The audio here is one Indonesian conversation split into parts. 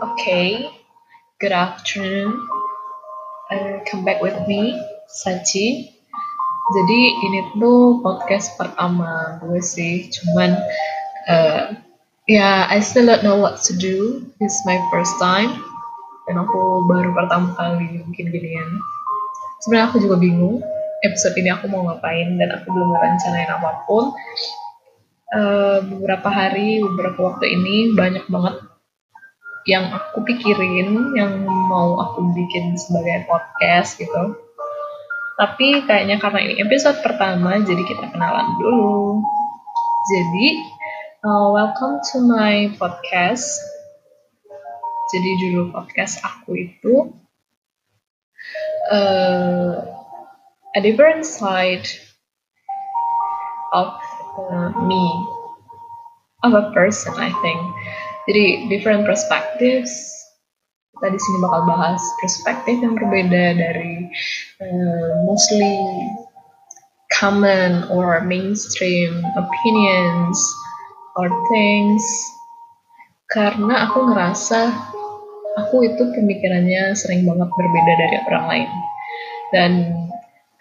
Okay, good afternoon. Uh, come back with me, Sachi. Jadi ini tuh podcast pertama gue sih, cuman uh, ya yeah, I still don't know what to do. Is my first time, dan aku baru pertama kali bikin ginian. Sebenarnya aku juga bingung episode ini aku mau ngapain dan aku belum merencanain apa pun. Uh, beberapa hari, beberapa waktu ini banyak banget yang aku pikirin yang mau aku bikin sebagai podcast gitu tapi kayaknya karena ini episode pertama, jadi kita kenalan dulu. Jadi, uh, welcome to my podcast. Jadi judul podcast aku itu uh, a different side of uh, me, of a person, I think. Jadi different perspectives. Kita di sini bakal bahas perspektif yang berbeda dari uh, mostly common or mainstream opinions or things. Karena aku ngerasa aku itu pemikirannya sering banget berbeda dari orang lain. Dan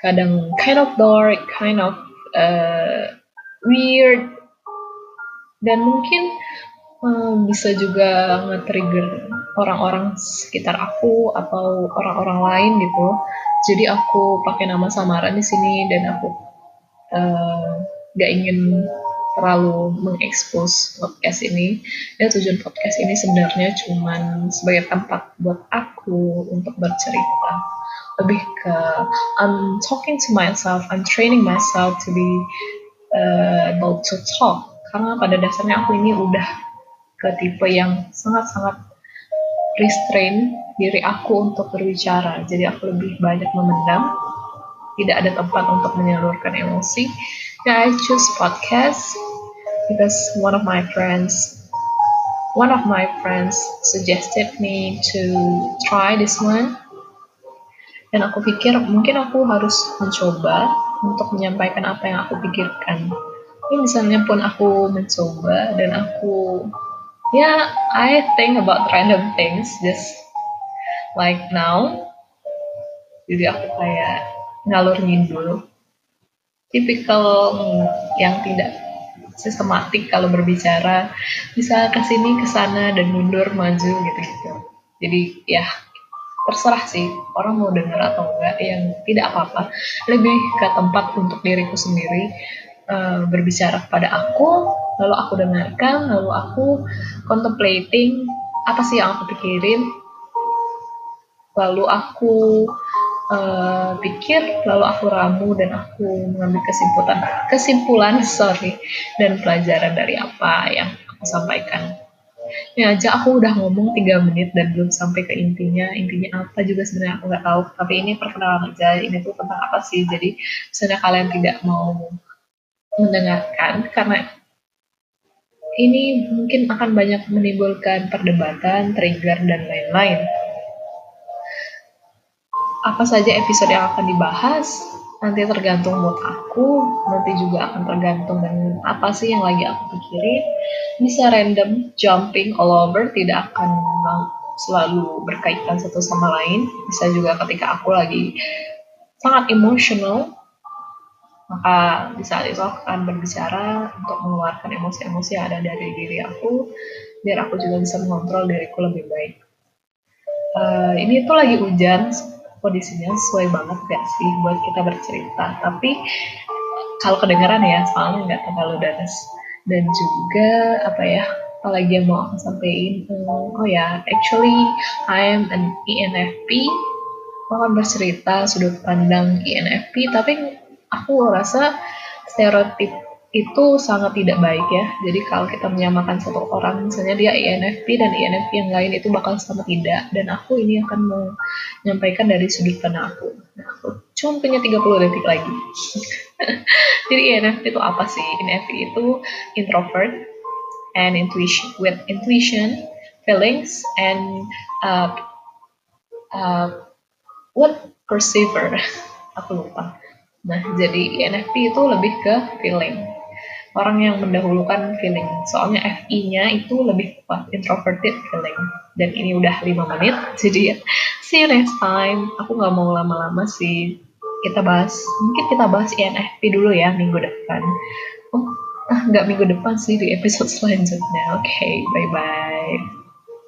kadang kind of dark, kind of uh, weird. Dan mungkin uh, bisa juga nge-trigger orang-orang sekitar aku atau orang-orang lain gitu. Jadi aku pakai nama samaran di sini dan aku uh, gak ingin terlalu mengekspos podcast ini. Ya tujuan podcast ini sebenarnya cuma sebagai tempat buat aku untuk bercerita. Lebih ke I'm talking to myself, I'm training myself to be uh, able to talk. Karena pada dasarnya aku ini udah ke tipe yang sangat-sangat restrain diri aku untuk berbicara. Jadi aku lebih banyak memendam, tidak ada tempat untuk menyalurkan emosi. Nah, I choose podcast because one of my friends one of my friends suggested me to try this one. Dan aku pikir mungkin aku harus mencoba untuk menyampaikan apa yang aku pikirkan. Ini misalnya pun aku mencoba dan aku yeah I think about random things just like now. Jadi aku kayak ngalur ngidul. Tipikal yang tidak sistematik kalau berbicara bisa ke sini ke sana dan mundur maju gitu gitu jadi ya terserah sih orang mau dengar atau enggak yang tidak apa-apa. Lebih ke tempat untuk diriku sendiri uh, berbicara kepada aku lalu aku dengarkan lalu aku contemplating apa sih yang aku pikirin. Lalu aku uh, pikir lalu aku ramu dan aku mengambil kesimpulan kesimpulan sorry dan pelajaran dari apa yang aku sampaikan. Ini aja aku udah ngomong tiga menit dan belum sampai ke intinya. Intinya apa juga sebenarnya aku nggak tahu. Tapi ini perkenalan aja ini tuh tentang apa sih? Jadi misalnya kalian tidak mau mendengarkan karena ini mungkin akan banyak menimbulkan perdebatan, trigger, dan lain-lain. Apa saja episode yang akan dibahas, nanti tergantung mood aku, nanti juga akan tergantung dengan apa sih yang lagi aku pikirin. Bisa random, jumping all over, tidak akan selalu berkaitan satu sama lain. Bisa juga ketika aku lagi sangat emosional, maka di saat itu aku akan berbicara untuk mengeluarkan emosi-emosi yang ada dari diri aku biar aku juga bisa mengontrol diriku lebih baik. Uh, ini tuh lagi hujan kondisinya sesuai banget gak sih buat kita bercerita? Tapi kalau kedengaran ya soalnya nggak terlalu danas dan juga apa ya apalagi yang mau aku sampaikan hmm, oh ya actually I am an ENFP aku akan bercerita sudut pandang ENFP tapi aku rasa stereotip itu sangat tidak baik ya. Jadi kalau kita menyamakan satu orang, misalnya dia INFP dan INFP yang lain itu bakal sama tidak. Dan aku ini akan menyampaikan dari sudut pandang aku. Nah, aku cuma punya 30 detik lagi. Jadi INFP itu apa sih? INFP itu introvert and intuition with intuition, feelings and uh, uh, what perceiver. aku lupa Nah, jadi ENFP itu lebih ke feeling. orang yang mendahulukan feeling. Soalnya FI-nya itu lebih kuat, introverted feeling. Dan ini udah 5 menit, jadi ya, see you next time. Aku nggak mau lama-lama sih. Kita bahas, mungkin kita bahas INFP dulu ya minggu depan. Oh, ah, nggak minggu depan sih di episode selanjutnya. Oke, okay, bye-bye.